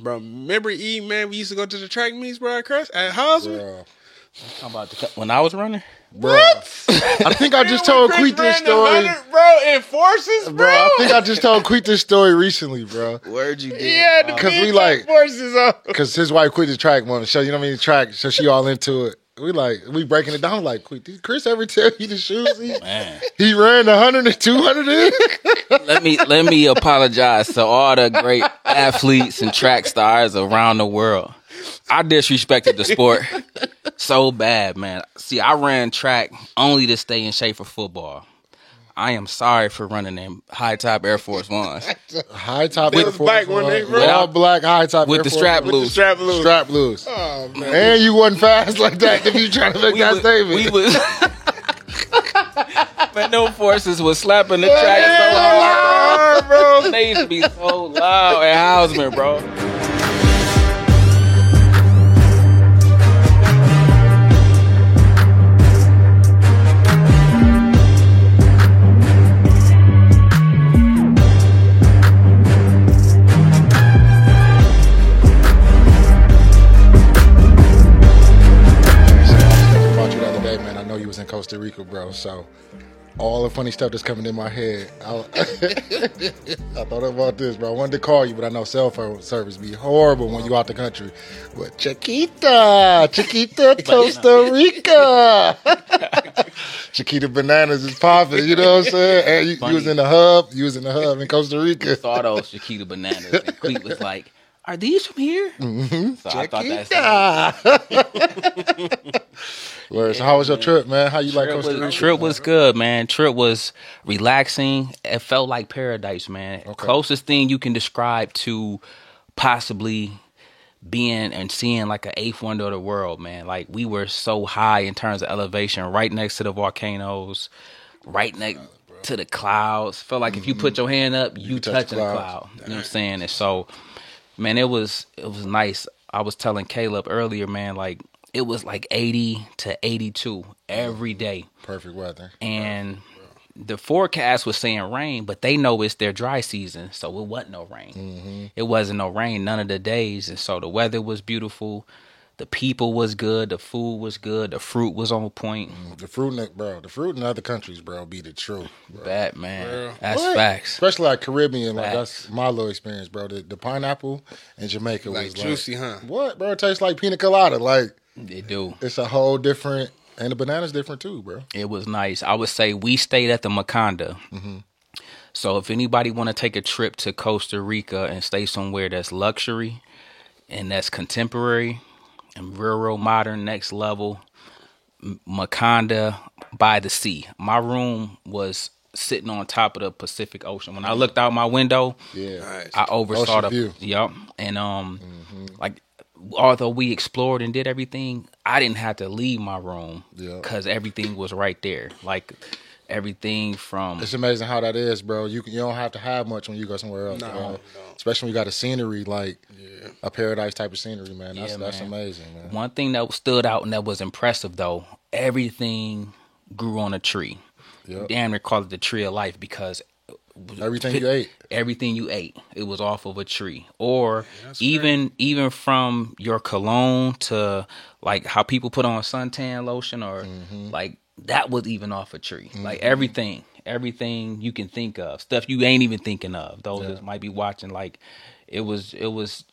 Bro, remember E man? We used to go to the track meets, bro, at Crest at Houseman. Bro. I'm about to, when I was running. Bro. I think I just told Queet this story. bro, in forces, bro. Bro, I think I just told Queet this story recently, bro. Where'd you did. yeah, Because we like- forces on. Cause his wife quit the track one show, you know what I mean? Track, so she all into it. We like we breaking it down like quit. Did Chris ever tell you the shoes? He, Man. he ran the hundred and two hundred in. let me let me apologize to all the great athletes and track stars around the world. I disrespected the sport so bad, man. See, I ran track only to stay in shape for football. I am sorry for running them high top Air Force Ones High top Air Force black when One, they with all black high top with Air the Force strap One. The loose. strap loose. Strap loose. Oh man. And you wasn't fast like that if you trying to make We that was, statement. we was Man, no forces was slapping the track so hard, bro. They used to be so loud at Houseman, bro. Costa Rica, bro. So all the funny stuff that's coming in my head. I, I thought about this, bro. I wanted to call you, but I know cell phone service be horrible when you out the country. But Chiquita, Chiquita, Costa Rica. Chiquita bananas is popping. You know what I'm saying? And you, you was in the hub. You was in the hub in Costa Rica. saw those Chiquita bananas, and Cleet was like, "Are these from here?" Mm-hmm. So I thought that's Word. So how was your trip, man? How you like trip Costa Rica? was, trip was good, man. Trip was relaxing. It felt like paradise, man. Closest thing you can describe to possibly being and seeing like an eighth wonder of the world, man. Like we were so high in terms of elevation, right next to the volcanoes, right next to the clouds. Felt like if you put mm-hmm. your hand up, you, could touch touching the the clouds. cloud. You know what I'm saying? And so, man, it was it was nice. I was telling Caleb earlier, man, like it was like 80 to 82 every day Perfect weather. and the forecast was saying rain, but they know it's their dry season, so it wasn't no rain. Mm-hmm. It wasn't no rain none of the days, and so the weather was beautiful. The people was good, the food was good, the fruit was on point. Mm, the fruit, in the, bro. The fruit in other countries, bro, be the truth. Bro. Bad man, Real. that's What? facts. Especially like Caribbean, like that's my little experience, bro. The, the pineapple in Jamaica Like was juicy, huh? what, bro? It tastes like pina colada. Like They do. it's a whole different, and the banana's different too, bro. It was nice. I would say we stayed at the Makanda. So if anybody want to take a trip to Costa Rica and stay somewhere that's luxury and that's contemporary and real, real modern, next level, M- Makanda by the sea. My room was sitting on top of the Pacific Ocean. When I looked out my window, Yeah, Nice. I oversaw Ocean the view. Yep. And um like although we explored and did everything, I didn't have to leave my room Yeah. cuz everything was right there. Like everything from it's amazing how that is, bro. You you don't have to have much when you go somewhere else, No, bro. no. Especially when you got a scenery like a paradise type of scenery, man. That's Yeah, that's man. amazing, man. one thing that stood out and that was impressive though, everything grew on a tree. Yep. Damn near call it the tree of life because Everything you ate. everything you ate. It was off of a tree. Or even even from your cologne to like how people put on suntan lotion or Mm-hmm. like that was even off a tree. Like everything everything you can think of. Stuff you ain't even thinking of. Those that might be watching like it was it was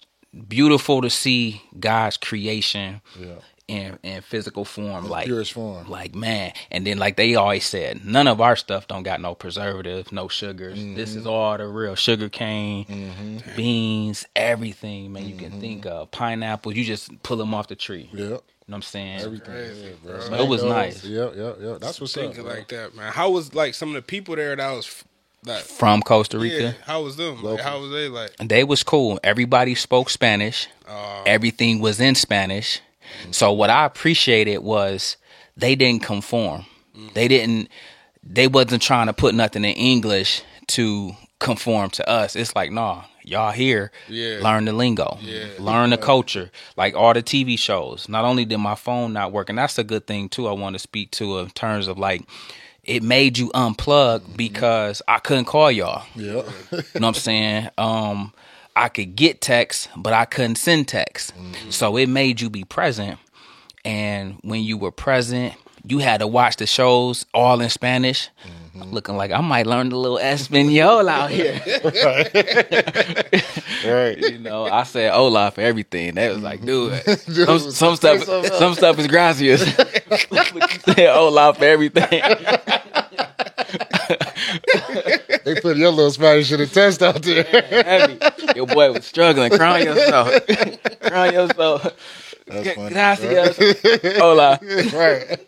beautiful to see god's creation Yeah. In in physical form like Purest form. like man and then like they always said none of our stuff don't got no preservatives no sugars this Mm-hmm. is all the real sugar cane beans everything man you Mm-hmm. can think of pineapples you just pull them off the tree Yep. you know what i'm saying Everything. Crazy, bro. bro. it was nice. Yep, yep, yep. That's what's up. Thinking bro. like that, man. How was like some of the people there that was f- like from costa rica yeah, how was them? Like, how was they like? they was cool everybody spoke spanish Uh, everything was in spanish so what i appreciated was they didn't conform they didn't they wasn't trying to put nothing in english to conform to us it's like nah y'all here Yeah. learn the lingo Yeah. learn the culture like all the tv shows not only did my phone not work and that's a good thing too i want to speak to in terms of like it made you unplug because i couldn't call y'all Yep. you know what I'm saying? Um, I could get text, but I couldn't send text. Mm-hmm. So it made you be present. And when you were present, you had to watch the shows all in Spanish. Mm-hmm. Looking like I might learn a little Espanol out here. Right. you know, I said hola for everything. That was like, dude, some, some stuff, some stuff is gracias. you said hola for everything. They put your little Spanish in the test out there. Heavy. Your boy was struggling, crying yourself, crying yourself. That's funny. Gracias, hola. Right.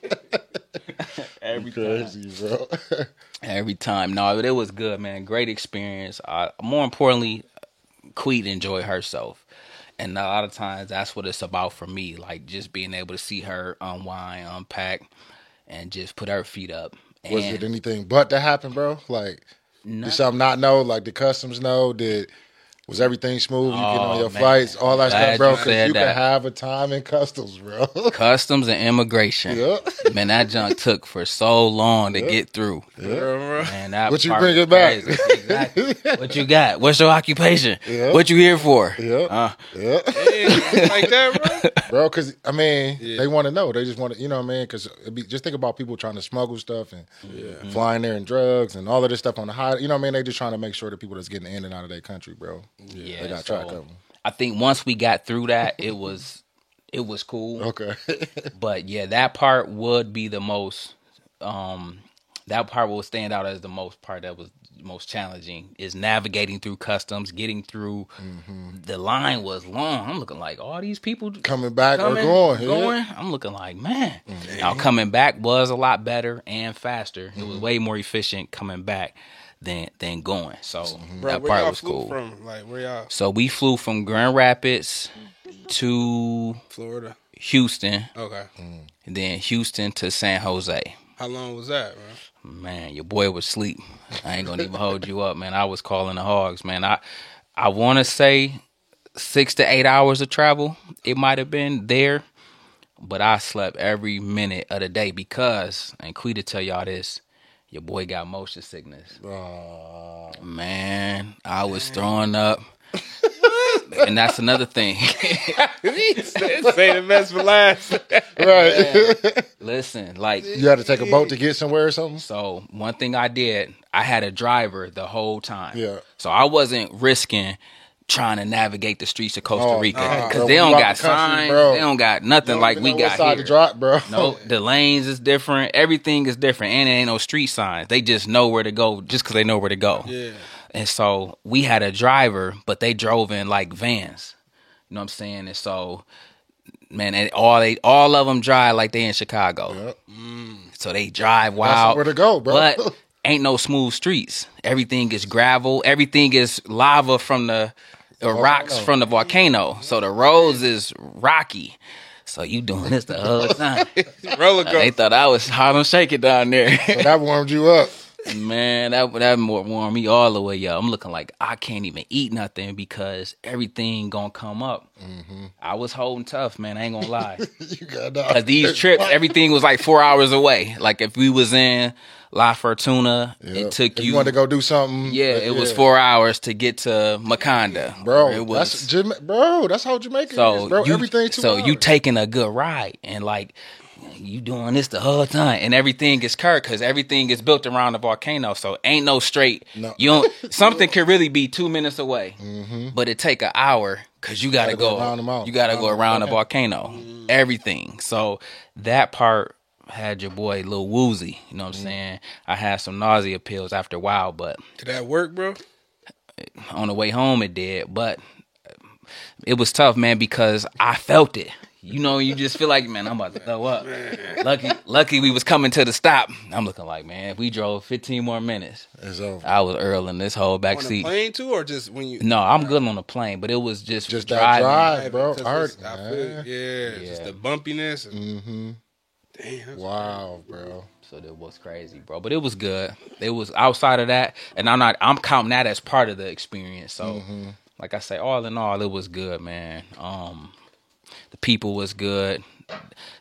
Every time. Crazy, bro. Every time. No, but it was good, man. Great experience. Uh, more importantly, Queet enjoyed herself. And a lot of times that's what it's about for me. Like just being able to see her unwind, unpack, and just put her feet up. Was it anything but to happen, bro? Like, no- did something not know? Like, the customs know? Did was everything smooth? You get on Oh, your man. flights, all that Glad stuff, bro. Because said you can have a time in customs, bro. customs and immigration. yeah. Man, that junk took for so long to get through. Bro, Man, that What you bring it back? Exactly. What you got? What's your occupation? Yeah. What you here for? Yeah. Uh, Yeah. like that, bro. bro. Because I mean, Yeah. they want to know. They just want to, you know, what I mean. Because just think about people trying to smuggle stuff and flying there and drugs and all of this stuff on the high. You know, what I mean. They just trying to make sure that people that's getting in and out of their country, bro. Yeah, they got so track of them. I think once we got through that, it was it was cool. Okay. But yeah, that part would be the most um that part will stand out as the most part that was most challenging is navigating through customs, getting through the line was long. I'm looking like all these people Coming back coming, or going? yeah. going. I'm looking like, man. Now coming back was a lot better and faster. It Mm-hmm. was way more efficient coming back than than going. So Bro, that part was cool. from? Like where y'all? So we flew from Grand Rapids to Florida. Houston, Okay. and then Houston to San Jose. How long was that, bro? Man, your boy was asleep. I ain't gonna even hold you up, man. I was calling the hogs, man. I I want to say six to eight hours of travel. It might have been there, but I slept every minute of the day because, and Quita tell y'all this, your boy got motion sickness. Uh, Man, I was throwing up. and that's another thing. Say the best for last. right. Listen, like you had to take a boat to get somewhere or something. So one thing I did, I had a driver the whole time. Yeah. So I wasn't risking trying to navigate the streets of Costa Oh, Rica because they don't got the signs, bro, they don't got nothing like we got here. drop, bro. No, the lanes is different. Everything is different, and there ain't no street signs. They just know where to go, just because they know where to go. Yeah. And so we had a driver, but they drove in like vans. You know what I'm saying? And so, man, and all they all of them drive like they in Chicago. Yep. Mm. So they drive wild. where to go, bro. But ain't no smooth streets. Everything is gravel. Everything is lava from the or oh, rocks Volcano. from the volcano. So the roads is rocky. So you doing this the whole time. Roller they thought I was Harlem shaking down there. So that warmed you up. Man, that that more warm me all the way up. I'm looking like I can't even eat nothing because everything gonna come up. Mm-hmm. I was holding tough, man. I ain't gonna lie. you got that. Cause these trips, everything was like four hours away. Like if we was in La Fortuna, Yeah. it took If you. wanted to go do something. yeah, but it was four hours to get to Makanda, Bro, It was that's bro. That's how Jamaica so is, bro. you, Everything so you taking a good ride and like you doing this the whole time and everything is curved because everything is built around the volcano so ain't no straight No. you don't something could really be two minutes away but it take an hour because you gotta, Mm-hmm. Gotta go, go around the mountain. you gotta go Around the around the volcano everything so that part had your boy a little woozy you know what i'm Mm-hmm. saying i had some nausea pills after a while but Did that work, bro? on the way home it did but it was tough man because i felt it you know you just feel like man i'm about to throw up lucky lucky we was coming to the stop i'm looking like man if we drove 15 more minutes It's over. i was early in this whole back On the seat plane too, or just when you? no i'm good on the plane but it was just Just that driving. drive. bro. Because I heard- it's- I feel- man. yeah, just the bumpiness. And, Mm-hmm. Damn. that's- Wow, bro. So that was crazy, bro. But it was good. It was outside of that, and I'm not. I'm counting that as part of the experience. So, like I say, all in all, it was good, man. Um, the people was good.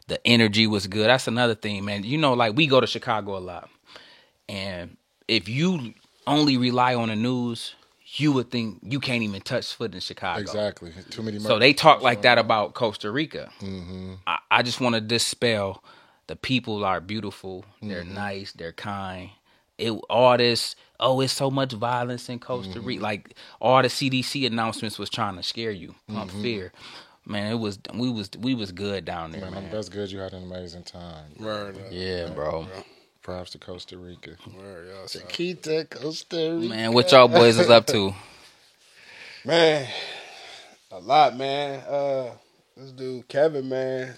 The energy was good. That's another thing, man. You know, like we go to Chicago a lot, and if you only rely on the news, you would think you can't even touch foot in Chicago. Exactly. Too many. So they talk like that about Costa Rica. Mm-hmm. I, I just want to dispel the people are beautiful, they're mm-hmm. nice, they're kind. It all this oh, it's so much violence in Costa mm-hmm. Rica. Like all the CDC announcements was trying to scare you, pump fear. Man, it was we was we was good down there, Man, man. that's good. You had an amazing time. Word up. Yeah, bro. Props to Costa Rica. Word, y'all. So- Kita, Costa Rica. Man, what y'all boys is up to? Man, a lot, man. Uh, this dude Kevin, man.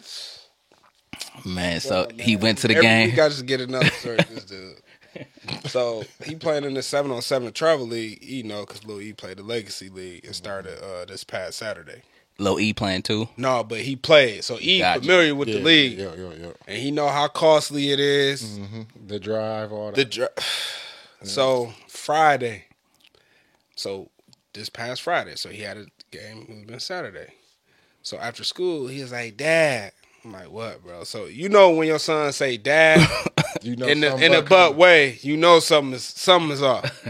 Man, so he went to the Every game. week I just get another story. this dude. So he playing in the seven on seven travel league, you know, because Lil E played the Legacy League and started uh, this past Saturday. Lil E playing too. No, but he played, so he Gotcha. familiar with yeah, the league, Yeah, yeah, yeah. and he know how costly it is. Mm-hmm. The drive, all that. The dr- so Friday, so this past Friday, so he had a game. It was been Saturday. So after school, he was like, "Dad." I'm like, "What, bro?" So you know when your son say "Dad" you know, in the something in the about- butt way, you know something is something is off.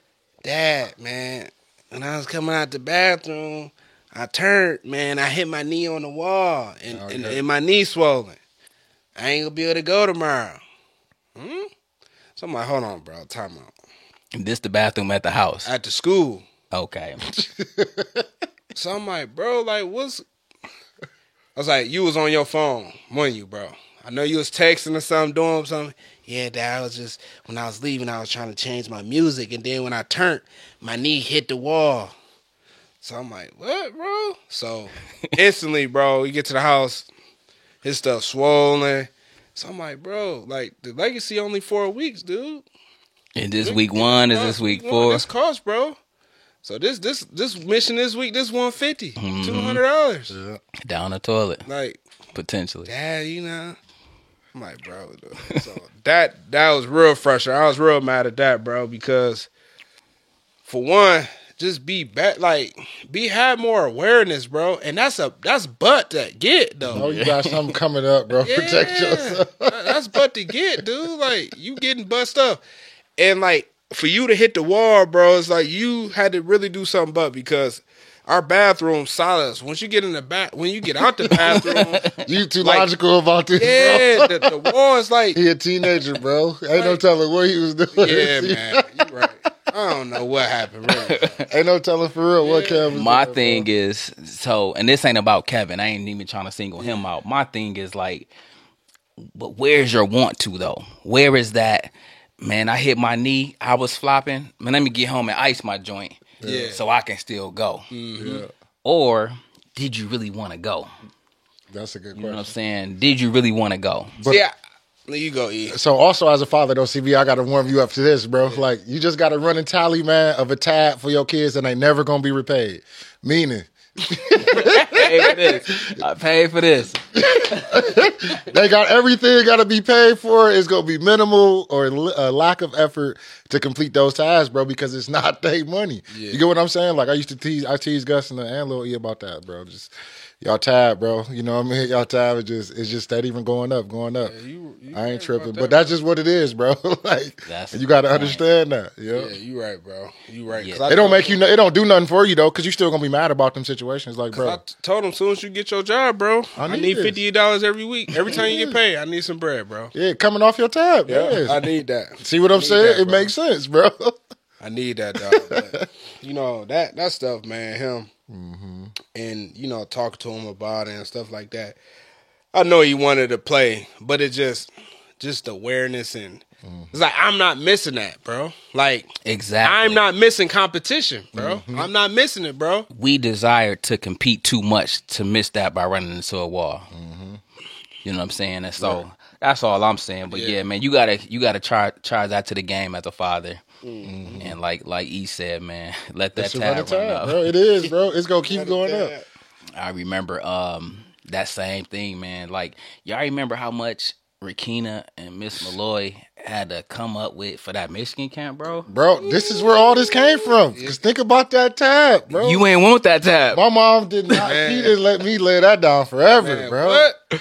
Dad, man, when I was coming out the bathroom, I turned, man, I hit my knee on the wall, and, and, Okay. and my knee swollen. I ain't gonna be able to go tomorrow. Hmm? So I'm like, hold on, bro, time out. This the bathroom at the house. At the school. Okay. So I'm like, bro, like, what's. I was like, you was on your phone, weren't you, bro? I know you was texting or something, doing something. Yeah, dad, I was just, when I was leaving, I was trying to change my music. And then when I turned, my knee hit the wall. So I'm like, what, bro? So instantly, bro, you get to the house, his stuff swollen. So I'm like, bro, like, the legacy only four weeks, dude. And this week one? Is this week four? This cost, bro. So this this this mission this week, this 150 Mm-hmm. two hundred dollars. Down the toilet, Like, potentially. Yeah, you know. I'm like, bro. dude. So that that was real frustrating. I was real mad at that, bro, because for one, just be back like be have more awareness, bro. And that's a that's butt to get though. Oh, you got something coming up, bro. Protect yourself. That's butt to get, dude. Like you getting bust up, and like for you to hit the wall, bro, it's like you had to really do something. But because our bathroom solid, once you get in the bath, when you get out the bathroom, You too Like- logical about this, yeah, bro. the, the wall is like, He a teenager, bro. Ain't no telling what he was doing. yeah, man, you right. I don't know what happened, really. Ain't no telling for real what Kev was My doing, thing bro. is so, and this ain't about Kevin. I ain't even trying to single him out. My thing is like, but where's your want to though? Where is that? Man, I hit my knee. I was flopping. Man, let me get home and ice my joint, Yeah. so I can still go. Mm-hmm. Yeah, Or did you really want to go? that's a good question. You know what I'm saying? Did you really want to go? But- yeah, you go, E. So also as a father though, CB, I gotta warm you up to this, bro. Like you just gotta run a tally, man, of a tab for your kids and they never gonna be repaid. Meaning Pay for this. Uh, I paid for this. they got everything got to be paid for. It's gonna be minimal or a lack of effort to complete those tasks, bro, because it's not their money. You get what I'm saying? Like I used to tease, I tease Gus and, and Lil E about that, bro. Just y'all tab, bro. You know what I mean? Y'all tab is just it's just that even going up, going up. You, you I ain't tripping, about but that's just what it is, bro. like That's you got to understand that. Yeah. Yeah, you right, bro. You right. Yeah. It don't make you. It don't do nothing for you though, because you still gonna be mad about them situations. Like, bro, t- told him soon as you get your job, bro. I I need need this. fifty dollars every week. Every time you get paid, I need some bread, bro. yeah, coming off your tab. Yeah, I need that. See what I'm saying? that, it makes sense, bro. I need that dog. But, you know that that stuff, man. Him Mm-hmm. and you know talking to him about it and stuff like that. I know he wanted to play, but it just just awareness and Mm-hmm. it's like I'm not missing that, bro. Like Exactly. I'm not missing competition, bro. Mm-hmm. I'm not missing it, bro. we desire to compete too much to miss that by running into a wall. You know what I'm saying? And so that's all I'm saying. But yeah. Yeah. man, you gotta you gotta try charge that to the game as a father. And like like E said, man, let that It's tab run tab, up. bro. It is, bro. It's gonna keep going up. I remember um that same thing, man. Like y'all remember how much Rakina and Miss Malloy had to come up with for that Michigan camp, bro? Bro, this is where all this came from. Cause think about that tab, bro. You ain't want that tab. My mom did not. She didn't let me lay that down forever, Man, bro. What?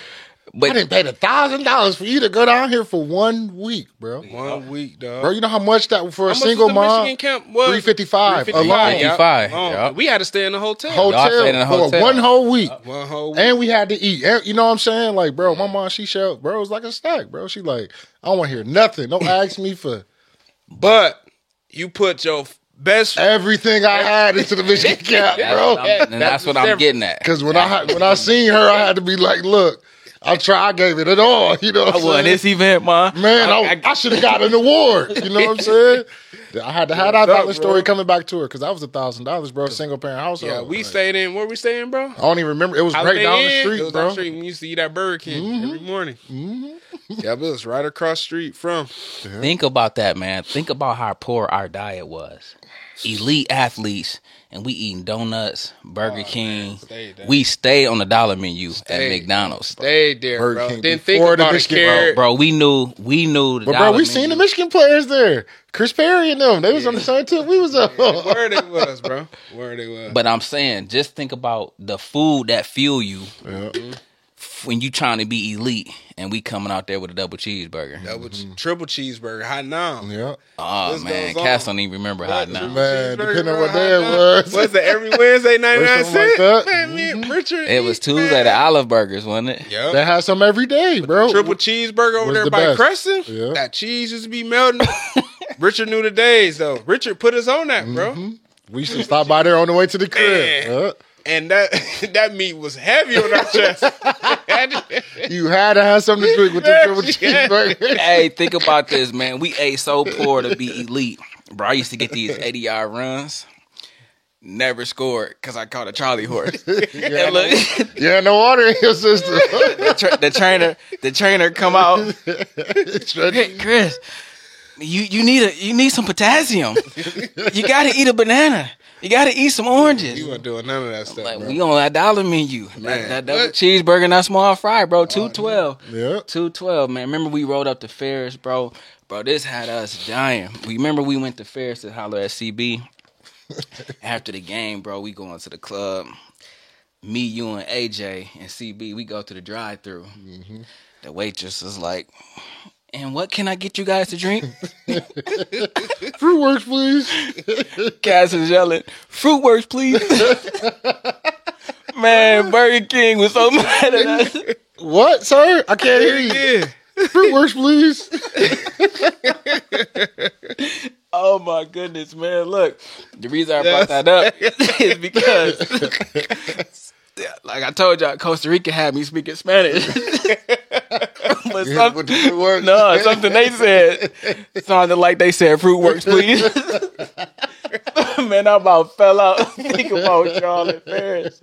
But I didn't pay the thousand dollars for you to go down here for one week, bro. One week, dog. Bro, you know how much that for a How much single was the mom? Michigan camp was? 355 alone. 355, yeah. Oh, yeah. We had to stay in the hotel. Y'all stayed in Hotel for one whole week. Uh, one whole week. And we had to eat. And- You know what I'm saying? Like, bro, my mom, she showed, bro, it was like a snack, bro. She like, I don't want to hear nothing. Don't ask me for But you put your best everything I had into the Michigan cap, bro. what and that's what I'm getting at. Because when I when I seen her, I had to be like, look, I try, I gave it at all. You know what I won this event, man. Man, I, I, should have got an award. You know what I'm saying? I had to have that up, dollar story bro? coming back to her because that was a thousand dollars, bro. Single parent household. Yeah, we Like, stayed in. Where we staying, bro? I don't even remember. It was right Holiday down the street, It was bro. down the street. We used to eat at Burger King every morning. Mm-hmm. yeah, but it was right across street from. Think about that, man. Think about how poor our diet was. Elite athletes, and we eating donuts, Burger King. stayed there. we stay on the dollar menu at Stayed. McDonald's, Stayed there, Burger bro. King Didn't think before the about it. Michigan- Cared. bro. We knew, we knew. The But bro, dollar we seen the. Michigan players there. Chris Perry and them. They was on the same tip. We was up. Where they was, bro? Where they was? But I'm saying, just think about the food that fuel you Yeah. when you trying to be elite, and we coming out there with a double cheeseburger. that was mm-hmm. triple cheeseburger, hot now. Yeah. Oh This man. Cass don't even remember how now. Man, Cheeseburger, depending on what day it was. Was it every Wednesday, 99 something like cents? that. Man, mm-hmm. Richard. It was eat, Tuesday, man. the Olive Burgers, wasn't it? Yep. They had some every day, bro. Triple cheeseburger over there the by best. Crescent. Yeah. That cheese used to be melting. Richard knew the days though. Richard put us on that, bro. Mm-hmm. We used to stop by there on the way to the crib. Man. Yeah. And that that meat was heavy on our chest. You had to have something to drink with the Yeah, triple cheeseburger. hey, think about this, man. We ate so poor to be elite. Bro, I used to get these 80 yard runs. Never scored because I caught a Charlie horse. And look, Yeah, no water in your system. the, tra- the trainer, the trainer come out. Hey, Chris, you you need a you need some potassium. You got to eat a banana. You got to eat some oranges. you weren't doing none of that stuff, Like bro. we on that dollar menu. That, Man, that double what? cheeseburger and that small fry, bro. Oh, Two twelve. yeah. Two twelve, man. Remember we rode up to Ferris, bro. Bro, this had us dying. We remember we went to Ferris to holler at CB. After the game, bro, we going to the club. Me, you, and AJ and CB, we go to the drive-through. Mm-hmm. The waitress is like, "And what can I get you guys to drink?" Fruit works, please. Cass is yelling, "Fruit works, please." Man, Burger King was so mad at us. What, sir? I can't hear you. Yeah. Fruit works, please. Oh my goodness, man! Look, the reason I brought that up is because, like I told y'all, Costa Rica had me speaking Spanish. but some- with the fruit works. no, something they said sounded like they said "fruit works, please." man, I about fell out thinking about y'all at Paris.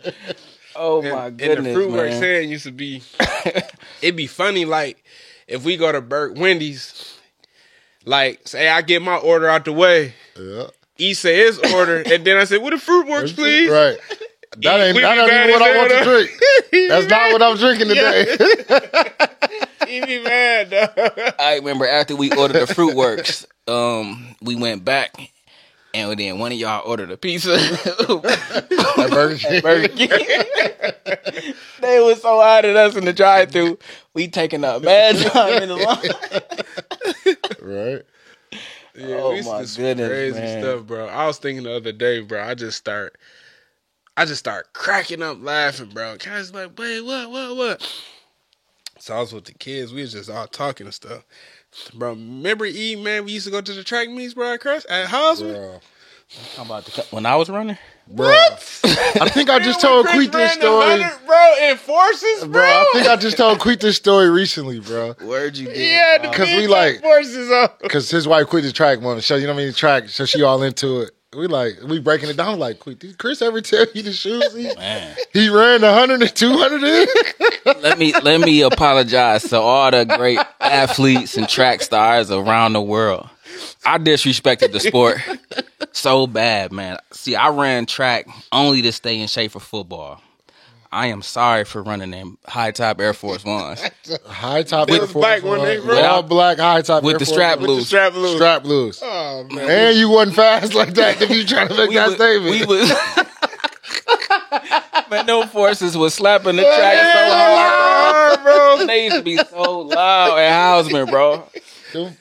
Oh my and goodness, the fruit man! works saying used to be it'd be funny like if we go to Bur- Wendy's, like say I get my order out the way, Yeah. he say his order, and then I say, "What the fruit works, please?" Right. That ain't that ain't even what I want to drink. That's not what I'm drinking today. He be mad, dog. I remember after we ordered the Fruit Works, um, we went back. And then one of y'all ordered a pizza. That Burger King. Burger King. they was so hot at us in the drive through. We taking up mad time in the line. Right. Yeah, Oh we used to my do some goodness, crazy man. stuff, bro. I was thinking the other day, bro. I just start, I just start cracking up laughing, bro. Guys like, wait, what, what, what? So I was with the kids. We was just all talking and stuff, bro. Remember E man? We used to go to the track meets, bro. At Crest at Houseman. Bro. How about the, when I was running? Bro. What? I think I just told Chris Queet this the story. 100, bro. In forces, bro. Bro, I think I just told Queet this story recently, bro. Where'd you get? yeah, Because we like- forces on. Cause his wife quit the track one So you know what I mean? Track, so she all into it. We like we breaking it down like, quit. Did Chris ever tell you the shoes? He, Man, he ran 100 and 200 in. let me let me apologize to all the great athletes and track stars around the world. I disrespected the sport so bad, man. See, I ran track only to stay in shape for football. I am sorry for running them high top Air Force Ones. High top It Air Force black, wasn't they, bro? all black high top With Air the Force strap loose. With the strap loose. Strap loose. Oh, oh man. And you wasn't fast like that if you trying to make that was- statement. we was man, no forces was slapping the track so hard, hard, bro. Them they used to be so loud at Houseman, bro.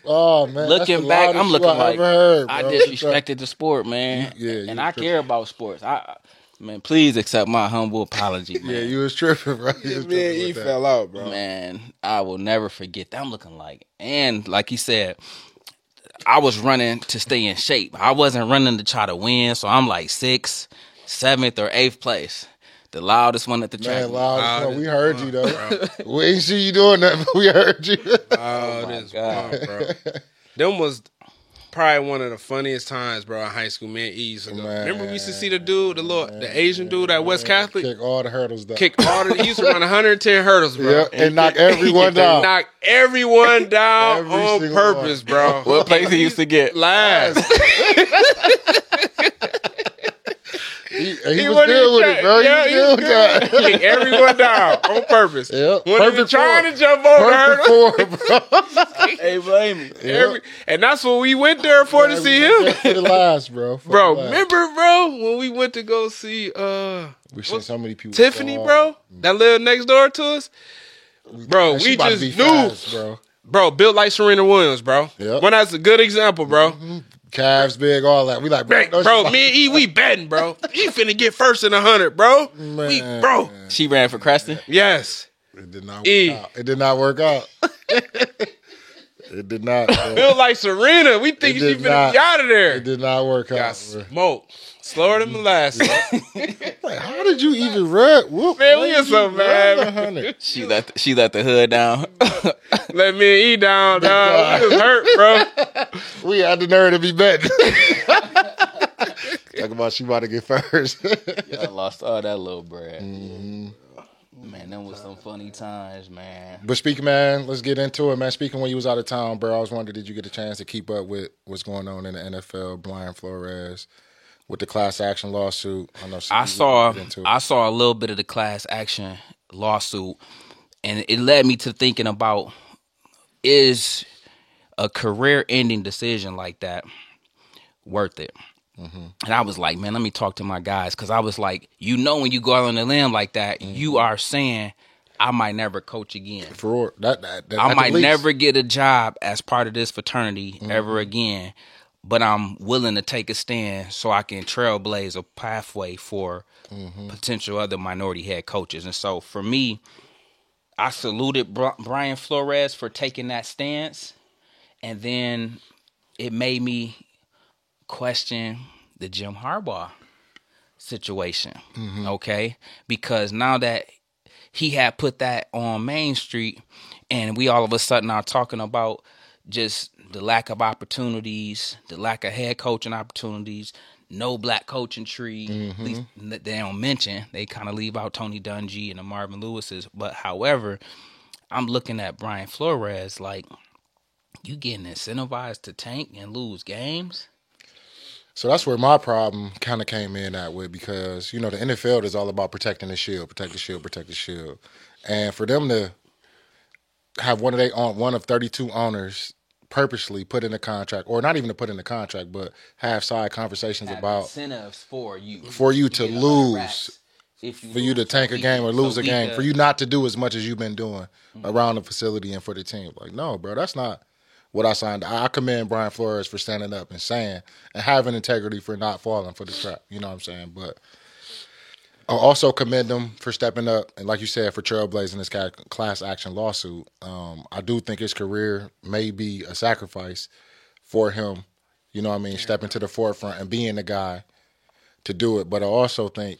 Oh man, Looking back, I'm looking I like heard, I disrespected the sport, man. Yeah, and I care about sports. I, I- man, please accept my humble apology, man. Yeah, you was tripping, bro. You was Me and tripping E that. fell out, bro. Man, I will never forget that. I'm looking like, and like he said, I was running to stay in shape. I wasn't running to try to win, so I'm like sixth, seventh, or eighth place. The loudest one at the track. Man, loud as fuck. We heard fuck, you though. we ain't see you doing that, but we heard you. Oh, my this God. bump, bro. Them was probably one of the funniest times, bro. In high school, me and E used to go. Man. Remember, we used to see the dude, the little, the Asian dude at West Catholic, Kick all the hurdles down. kick all the. He used to run 110 hurdles, bro. Yeah, and knock everyone down. Knock everyone down Every on single purpose, bro. What place he used to get? Last. He, he, He was wasn't good with it, bro. Yeah, he he was was good with that. Kick everyone down on purpose. Yeah, Wasn't even perfect trying form. to jump over the hurdle. Perfect four, bro. Hey, blame me. Every, and that's what we went there for to see him. For the last, bro. For Bro, last. remember, bro, when we went to go see uh we seen so many people. Tiffany, fall. bro, that lived next door to us? Bro, Man, we just knew, fast, bro. bro, built like Serena Williams, bro. Yep. One that's a good example, bro. Calves big, all that. We like, bro. Bro, no, bro me and E, we betting, bro. He finna get first in a hundred, bro. We, Man. bro, She ran for Creston. yes. It did not work E. out. It did not work out. it did not. bro. Built like Serena. We think It she finna not. be out of there. It did not work Got out. bro. Smoked. Slower than molasses. Like, how did you even run? Whoop, Man, we when are did so you mad, 100? She let the, she let the hood down. Let me and E down, dog. We was hurt, bro. We had the nerve to be betting. Talk about she about to get first. I lost all that little bread. Mm-hmm. Man, them was some funny times, man. but speaking, man, let's get into it, man. Speaking when you was out of town, bro, I was wondering, did you get a chance to keep up with what's going on in the NFL? Brian Flores with the class action lawsuit. I know. I saw get into it. I saw a little bit of the class action lawsuit, and it led me to thinking about is a career ending decision like that worth it? Mm-hmm. And I was like, man, let me talk to my guys because I was like, you know, when you go out on a limb like that, you mm-hmm. are saying I might never coach again. for. That, that, that I might least. never get a job as part of this fraternity ever mm-hmm. again, but I'm willing to take a stand so I can trailblaze a pathway for mm-hmm. potential other minority head coaches. And so for me, I saluted Brian Flores for taking that stance, and then it made me question the Jim Harbaugh situation. Mm-hmm. Okay, because now that he had put that on Main Street, and we all of a sudden are talking about just the lack of opportunities, the lack of head coaching opportunities, no black coaching tree. At least mm-hmm. they don't mention. They kind of leave out Tony Dungy and the Marvin Lewis's. But however, I'm looking at Brian Flores like you getting incentivized to tank and lose games. So that's where my problem kind of came in at with because you know the NFL is all about protecting the shield, protect the shield, protect the shield, and for them to have one of they on one of thirty two owners purposely put in a contract, or not even to put in a contract, but have side conversations Have about incentives for you for you to lose, if for you to tank a game or so lose a game, for you not to do as much as you've been doing mm-hmm. around the facility and for the team. Like, no, bro, that's not what I signed. I I commend Brian Flores for standing up and saying and having integrity for not falling for the trap. You know what I'm saying? But I also commend him for stepping up and, like you said, for trailblazing this class action lawsuit. Um, I do think his career may be a sacrifice for him. You know what I mean? Stepping to the forefront and being the guy to do it. But I also think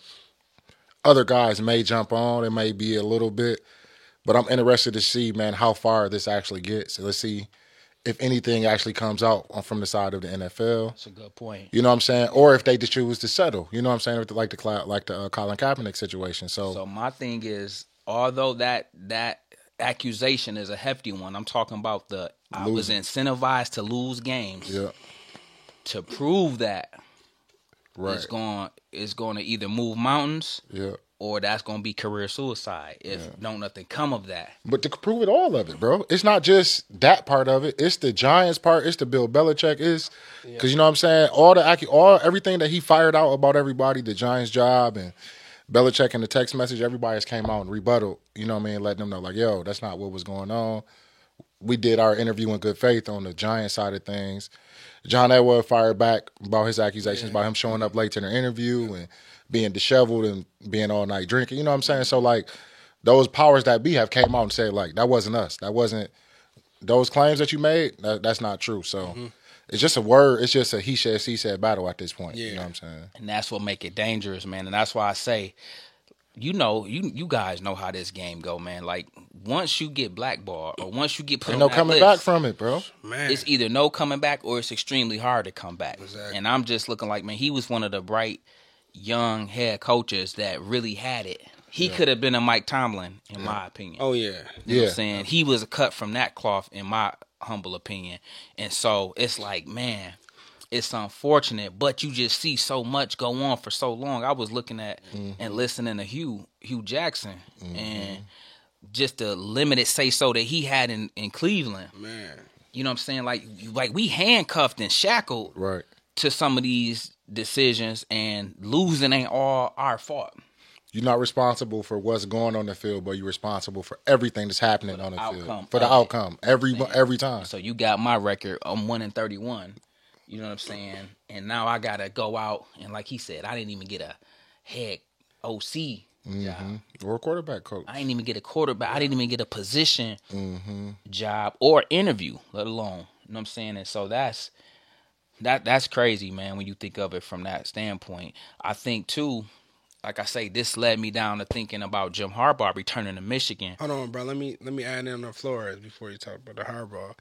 other guys may jump on. It may be a little bit, but I'm interested to see, man, how far this actually gets. Let's see if anything actually comes out from the side of the NFL. That's a good point. You know what I'm saying? Or if they just choose to settle. You know what I'm saying? Like the like the uh, Colin Kaepernick situation. So, So my thing is, although that that accusation is a hefty one, I'm talking about the I was incentivized to lose games. yeah, To prove that right. it's going it's going to either move mountains Yeah. Or that's going to be career suicide if don't nothing come of that. But to prove it all of it, bro. It's not just that part of it. It's the Giants part. It's the Bill Belichick. Is because you know what I'm saying. All the accu- all everything that he fired out about everybody, the Giants job and Belichick in the text message, everybody has came out and rebutted. You know what I mean? Letting them know like, yo, that's not what was going on. We did our interview in good faith on the Giants side of things. John Elway fired back about his accusations about him showing up late to the interview and being disheveled and being all night drinking. You know what I'm saying? So like those powers that be have came out and said like that wasn't us. That wasn't those claims that you made. That, that's not true. So Mm-hmm. it's just a word. It's just a he said she said battle at this point. You Yeah. know what I'm saying? and that's what make it dangerous, man. And that's why I say, you know, you you guys know how this game go, man. Like once you get blackballed or once you get put Ain't on no that coming list, back from it, bro. Man, it's either no coming back or it's extremely hard to come back. Exactly. And I'm just looking like, man, he was one of the bright young head coaches that really had it. He could have been a Mike Tomlin, in my opinion. oh yeah, You know what Yeah. I'm saying? He was a cut from that cloth, in my humble opinion. And so it's like, man, it's unfortunate, but you just see so much go on for so long. I was looking at mm-hmm. and listening to Hue Hue Jackson mm-hmm. and just the limited say so that he had in, in Cleveland. man. You know what I'm saying? Like like we handcuffed and shackled Right. To some of these decisions and losing ain't all our fault. You're not responsible for what's going on the field, but you're responsible for everything that's happening on the outcome field. For the outcome. Every every time. So you got my record. I'm one in thirty one. You know what I'm saying? And now I gotta go out and like he said, I didn't even get a head OC job. Or a quarterback coach. I didn't even get a quarterback. I didn't even get a position Mm-hmm. job or interview, let alone. You know what I'm saying? And so that's that that's crazy, man, when you think of it from that standpoint. I think too, like I say, this led me down to thinking about Jim Harbaugh returning to Michigan. Hold on, bro. Let me let me add in on the Flores before you talk about the Harbaugh.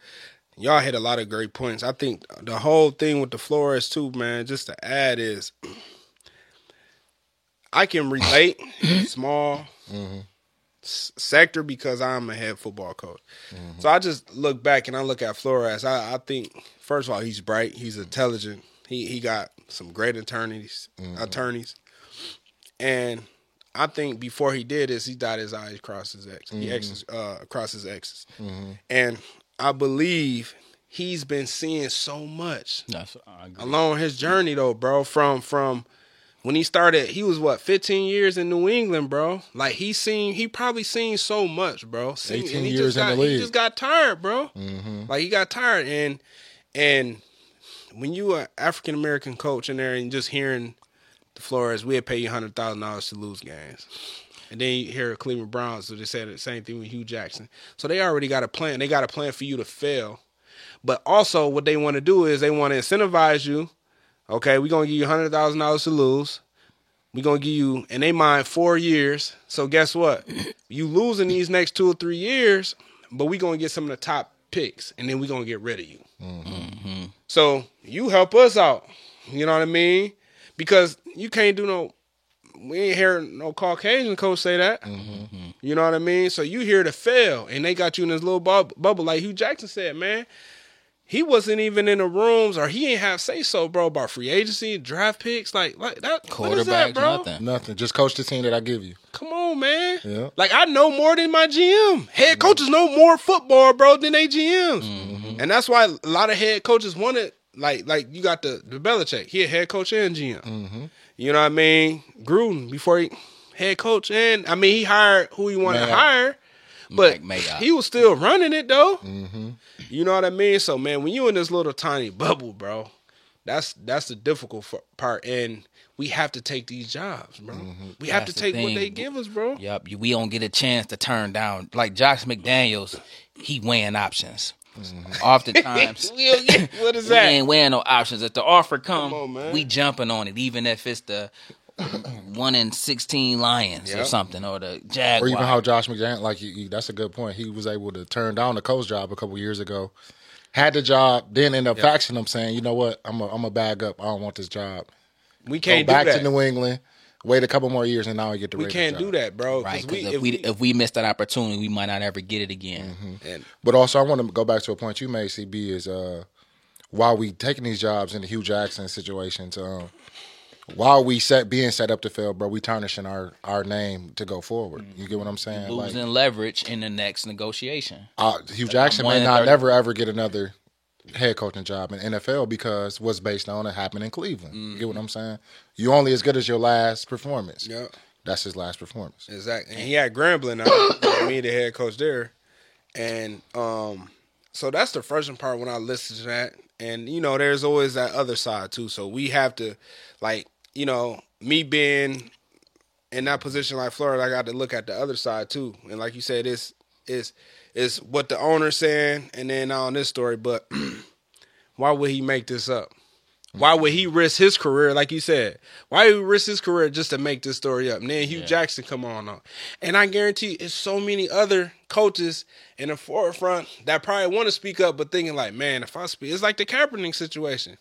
Y'all hit a lot of great points. I think the whole thing with the Flores too, man. Just to add is, I can relate small s- sector because I'm a head football coach. Mm-hmm. So I just look back and I look at Flores. I, I think first of all he's bright. He's intelligent. He he got some great attorneys mm-hmm. attorneys, and I think before he did this, he dotted his I's, crossed his X, he mm-hmm. X's, uh, across his X's, and I believe he's been seeing so much That's along his journey though, bro. From from when he started, he was what 15 years in New England, bro. Like he seen, he probably seen so much, bro. Seen, 18 he years just in got, the He just got tired, bro. Mm-hmm. Like he got tired, and and when you an African American coach in there and just hearing the Flores, we'd pay you hundred thousand dollars to lose games. And then you hear Cleveland Browns, so they said the same thing with Hue Jackson. So they already got a plan. They got a plan for you to fail. But also, what they want to do is they want to incentivize you. Okay, we're gonna give you hundred thousand dollars to lose. We're gonna give you, in they mind, four years. So guess what? You losing these next two or three years, but we're gonna get some of the top picks, and then we're gonna get rid of you. Mm-hmm. So you help us out. You know what I mean? Because you can't do no. We ain't hear no Caucasian coach say that. Mm-hmm. You know what I mean? So you here to fail, and they got you in this little bub- bubble, like Hue Jackson said, man. He wasn't even in the rooms, or he ain't have say so, bro, about free agency, draft picks, like like that. What is that, bro? nothing. Nothing. Just coach the team that I give you. Come on, man. Yeah. Like I know more than my GM. Head mm-hmm. coaches know more football, bro, than they GMs. Mm-hmm. And that's why a lot of head coaches wanted like like you got the the Belichick. He a head coach and GM. Mm-hmm. You know what I mean? Gruden before he head coach and I mean he hired who he wanted to hire. But Mayock. he was still running it though. Mm-hmm. You know what I mean? So man, when you in this little tiny bubble, bro, that's that's the difficult part. And we have to take these jobs, bro. Mm-hmm. We have That's to the take what they give us, bro. Yep, we don't get a chance to turn down. Like Josh McDaniels, he weighing options. Mm-hmm. Oftentimes, We don't get- what is we that? ain't weighing no options. If the offer come, on, man. we jumping on it, even if it's the one in sixteen Lions or something, or the jaguar Or even how Josh McDaniel, like you, you, that's a good point. He was able to turn down the coach job a couple years ago, had the job, then end up faxing him saying, "You know what? I'm a, I'm a bag up. I don't want this job. We can't go back do that. to New England, wait a couple more years, and now I get the we Raiders can't job. do that, bro. right? 'cause Because if, we if we miss that opportunity, we might not ever get it again. and But also, I want to go back to a point you made, CB, is uh, while we taking these jobs in the Hue Jackson situations, um, while we set being set up to fail, bro, we tarnishing our our name to go forward. You get what I'm saying? Like, Losing leverage in the next negotiation. uh, Hue Jackson one may not 30. never ever get another head coaching job in NFL because what's based on it happened in Cleveland. You get what I'm saying? You only as good as your last performance. yeah, that's his last performance. Exactly. And he had Grambling now, me the head coach there. And um so that's the frustrating part when I listen to that. And you know, there's always that other side too. So we have to like, you know, me being in that position like Florida, I got to look at the other side too. And like you said, it's it's it's what the owner's saying and then on this story, but why would he make this up? Why would he risk his career, like you said? Why would he risk his career just to make this story up? And then Hue Yeah. Jackson come on up. And I guarantee it's so many other coaches in the forefront that probably want to speak up, but thinking like, man, if I speak, it's like the Kaepernick situation.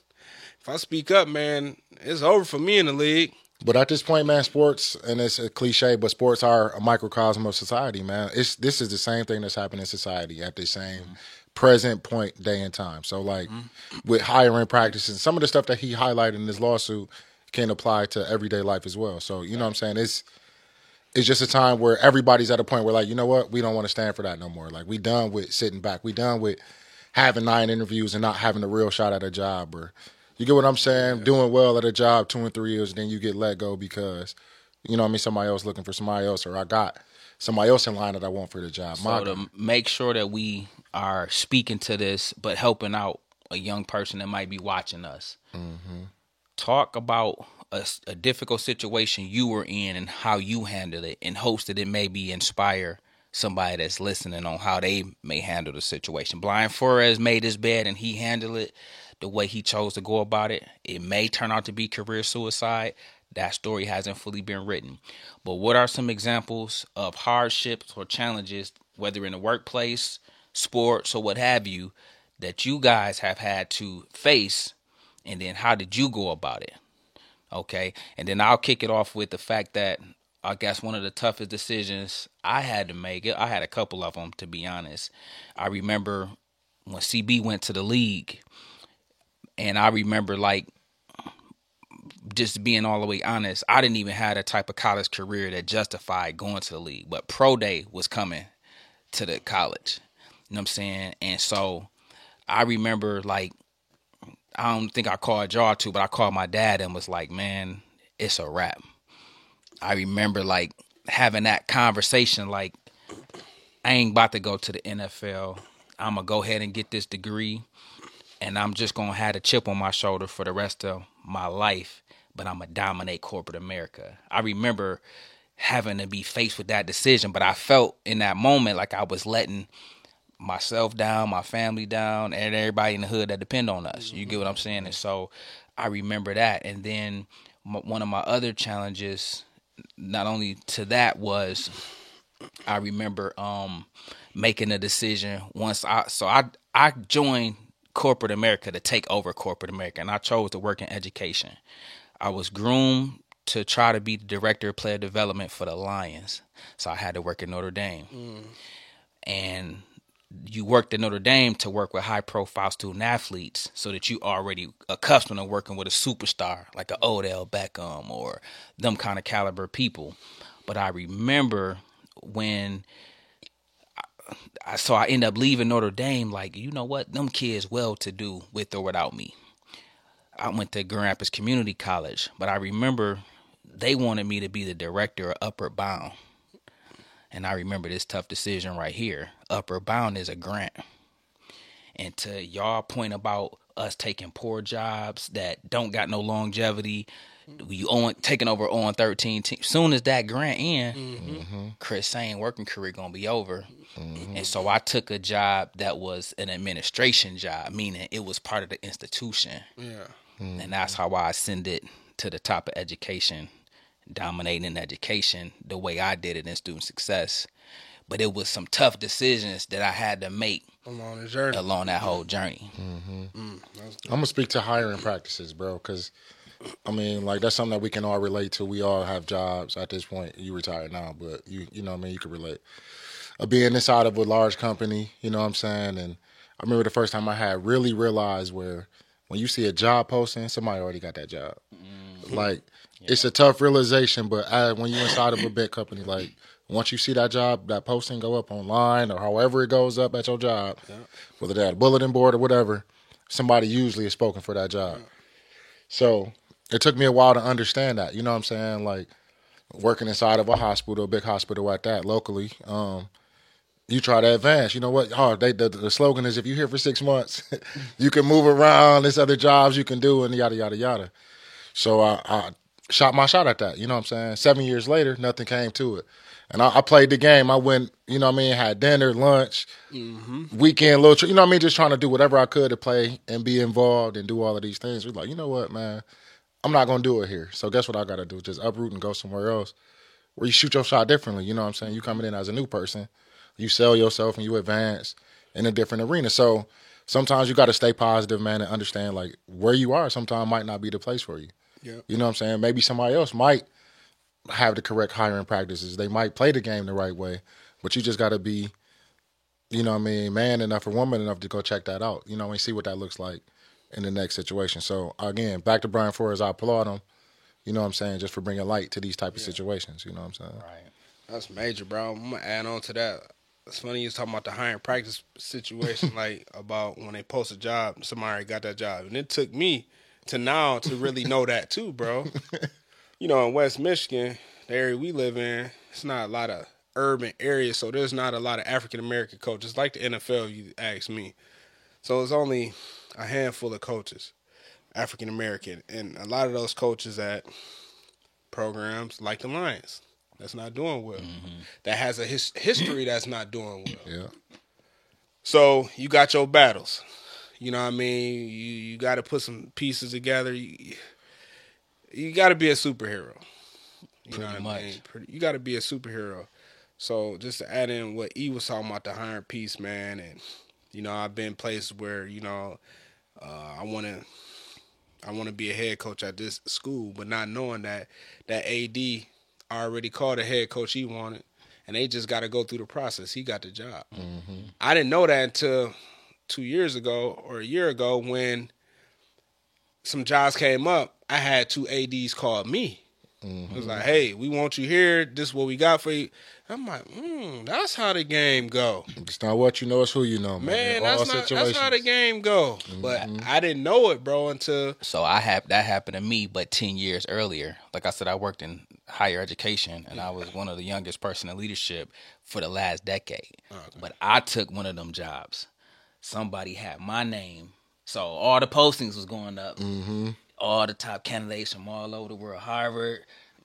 If I speak up, man, it's over for me in the league. But at this point, man, sports and it's a cliche, but sports are a microcosm of society, man. It's this is the same thing that's happening in society at the same mm-hmm. present point, day and time. So, like mm-hmm. with hiring practices, some of the stuff that he highlighted in his lawsuit can apply to everyday life as well. So, you know what I'm saying? It's it's just a time where everybody's at a point where, like, you know what, we don't want to stand for that no more. Like, we done with sitting back. We done with having nine interviews and not having a real shot at a job or you get what I'm saying? Doing well at a job two and three years, then you get let go because, you know what I mean, somebody else looking for somebody else, or I got somebody else in line that I want for the job. My So to make sure that we are speaking to this, but helping out a young person that might be watching us, mm-hmm. talk about a difficult situation you were in and how you handled it, in hopes that it maybe inspire somebody that's listening on how they may handle the situation. Brian Flores made his bed and he handled it the way he chose to go about it. It may turn out to be career suicide. That story hasn't fully been written. But what are some examples of hardships or challenges, whether in the workplace, sports, or what have you, that you guys have had to face? And then how did you go about it? Okay. And then I'll kick it off with the fact that I guess one of the toughest decisions I had to make, I had a couple of them to be honest. I remember when CB went to the league, and I remember like just being all the way honest, I didn't even have a type of college career that justified going to the league. But pro day was coming to the college. You know what I'm saying? And so I remember like I don't think I called y'all too, but I called my dad and was like, Man, it's a wrap. I remember like having that conversation like I ain't about to go to the NFL. I'm gonna go ahead and get this degree and I'm just gonna have a chip on my shoulder for the rest of my life, but I'm gonna dominate corporate America. I remember having to be faced with that decision, but I felt in that moment like I was letting myself down, my family down, and everybody in the hood that depend on us. You get what I'm saying? And so I remember that. And then one of my other challenges, not only to that, was I remember um making a decision once I so I I joined corporate America to take over corporate America and I chose to work in education. I was groomed to try to be the director of player development for the Lions. So I had to work at Notre Dame. Mm. And you worked at Notre Dame to work with high profile student athletes so that you already accustomed to working with a superstar like a Odell Beckham or them kind of caliber people. But I remember when I, so I end up leaving Notre Dame like, you know what, them kids well to do with or without me. I went to Grand Rapids Community College, but I remember they wanted me to be the director of Upward Bound. And I remember this tough decision right here. Upward Bound is a grant. And to y'all point about us taking poor jobs that don't got no longevity, you own taking over on 13 team. Soon as that grant in, mm-hmm. Mm-hmm. Chris Sane working career gonna be over. Mm-hmm. And so I took a job that was an administration job, meaning it was part of the institution. Yeah. And that's how I ascended to the top of education, dominating in education the way I did it in student success. But it was some tough decisions that I had to make I'm the journey. along that whole journey. Mm, I'm gonna speak to hiring practices, bro, because I mean, like that's something that we can all relate to. We all have jobs at this point. You retired now, but you you know, what I mean, you can relate. Uh, being inside of a large company, you know what I'm saying, and I remember the first time I had really realized where when you see a job posting, somebody already got that job. Like it's a tough realization, but uh, when you're inside of a big company, like once you see that job, that posting go up online or however it goes up at your job, whether that bulletin board or whatever, somebody usually is spoken for that job. So it took me a while to understand that. You know what I'm saying? Like working inside of a hospital, a big hospital at that, locally. Um, you try to advance. You know what? Oh, they, the, the slogan is if you're here for six months, you can move around. There's other jobs you can do, and yada yada yada. So I, I shot my shot at that. You know what I'm saying? Seven years later, nothing came to it. And I, I played the game. I went, you know what I mean, had dinner, lunch, weekend, little, you know what I mean, just trying to do whatever I could to play and be involved and do all of these things. We're like, you know what, man, I'm not gonna do it here. So guess what I gotta do? Just uproot and go somewhere else where you shoot your shot differently. You know what I'm saying? You coming in as a new person, you sell yourself and you advance in a different arena. So sometimes you got to stay positive, man, and understand like where you are. Sometimes might not be the place for you. Yeah. You know what I'm saying? Maybe somebody else might have the correct hiring practices. They might play the game the right way, but you just got to be, you know what I mean, man enough or woman enough to go check that out. You know, and see what that looks like in the next situation. So again, back to Brian Flores, I applaud him. You know what I'm saying, just for bringing light to these type of situations. You know what I'm saying? Right. That's major, bro. I'm gonna add on to that. It's funny you was talking about the hiring practice situation, like about when they post a job, somebody got that job, and it took me to now to really know that too, bro. you know, in West Michigan, the area we live in, it's not a lot of urban areas, so there's not a lot of African American coaches like the NFL. You ask me, so it's only a handful of coaches, African American, and a lot of those coaches at programs like the Lions that's not doing well, mm-hmm. that has a his- history that's not doing well. Yeah. So you got your battles. You know what I mean? You you got to put some pieces together. You, you got to be a superhero. You Pretty know what I much. mean? Pretty, you got to be a superhero. So just to add in what E was talking about the hiring piece, man, and you know I've been places where you know uh, I want to I want to be a head coach at this school, but not knowing that that AD already called a head coach he wanted, and they just got to go through the process. He got the job. I didn't know that until two years ago or a year ago when some jobs came up. I had two ads call me. It was like, "Hey, we want you here. This is what we got for you." I'm like, "Hmm, that's how the game go." It's not what you know, it's who you know, man. Man, that's not that's how the game go. But I didn't know it, bro, until So I have that happened to me, but ten years earlier. Like I said, I worked in higher education, and I was one of the youngest person in leadership for the last decade. But I took one of them jobs. Somebody had my name, so all the postings was going up. Mm-hmm. All the top candidates from all over the world, Harvard,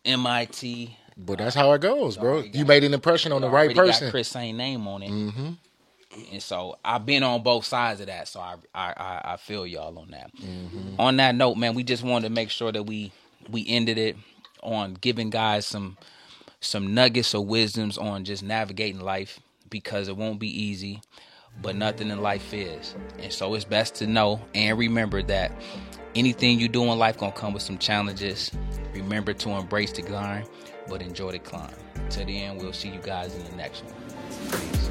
MIT. But that's how it goes, bro. You made an impression on the right already got person. Chris same name on it. Mm-hmm. And so I've been on both sides of that. So I I I, I feel y'all on that. On that note, man, we just wanted to make sure that we we ended it on giving guys some some nuggets of wisdoms on just navigating life because it won't be easy, but nothing in life is. And so it's best to know and remember that anything you do in life gonna come with some challenges. Remember to embrace the grind, but enjoy the climb. To the end, we'll see you guys in the next one. Peace.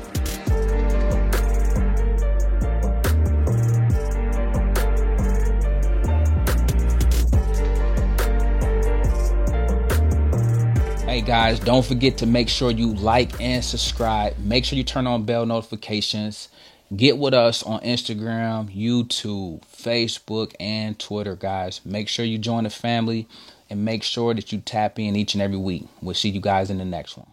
Hey guys, don't forget to make sure you like and subscribe. Make sure you turn on bell notifications. Get with us on Instagram, YouTube, Facebook, and Twitter, guys. Make sure you join the family and make sure that you tap in each and every week. We'll see you guys in the next one.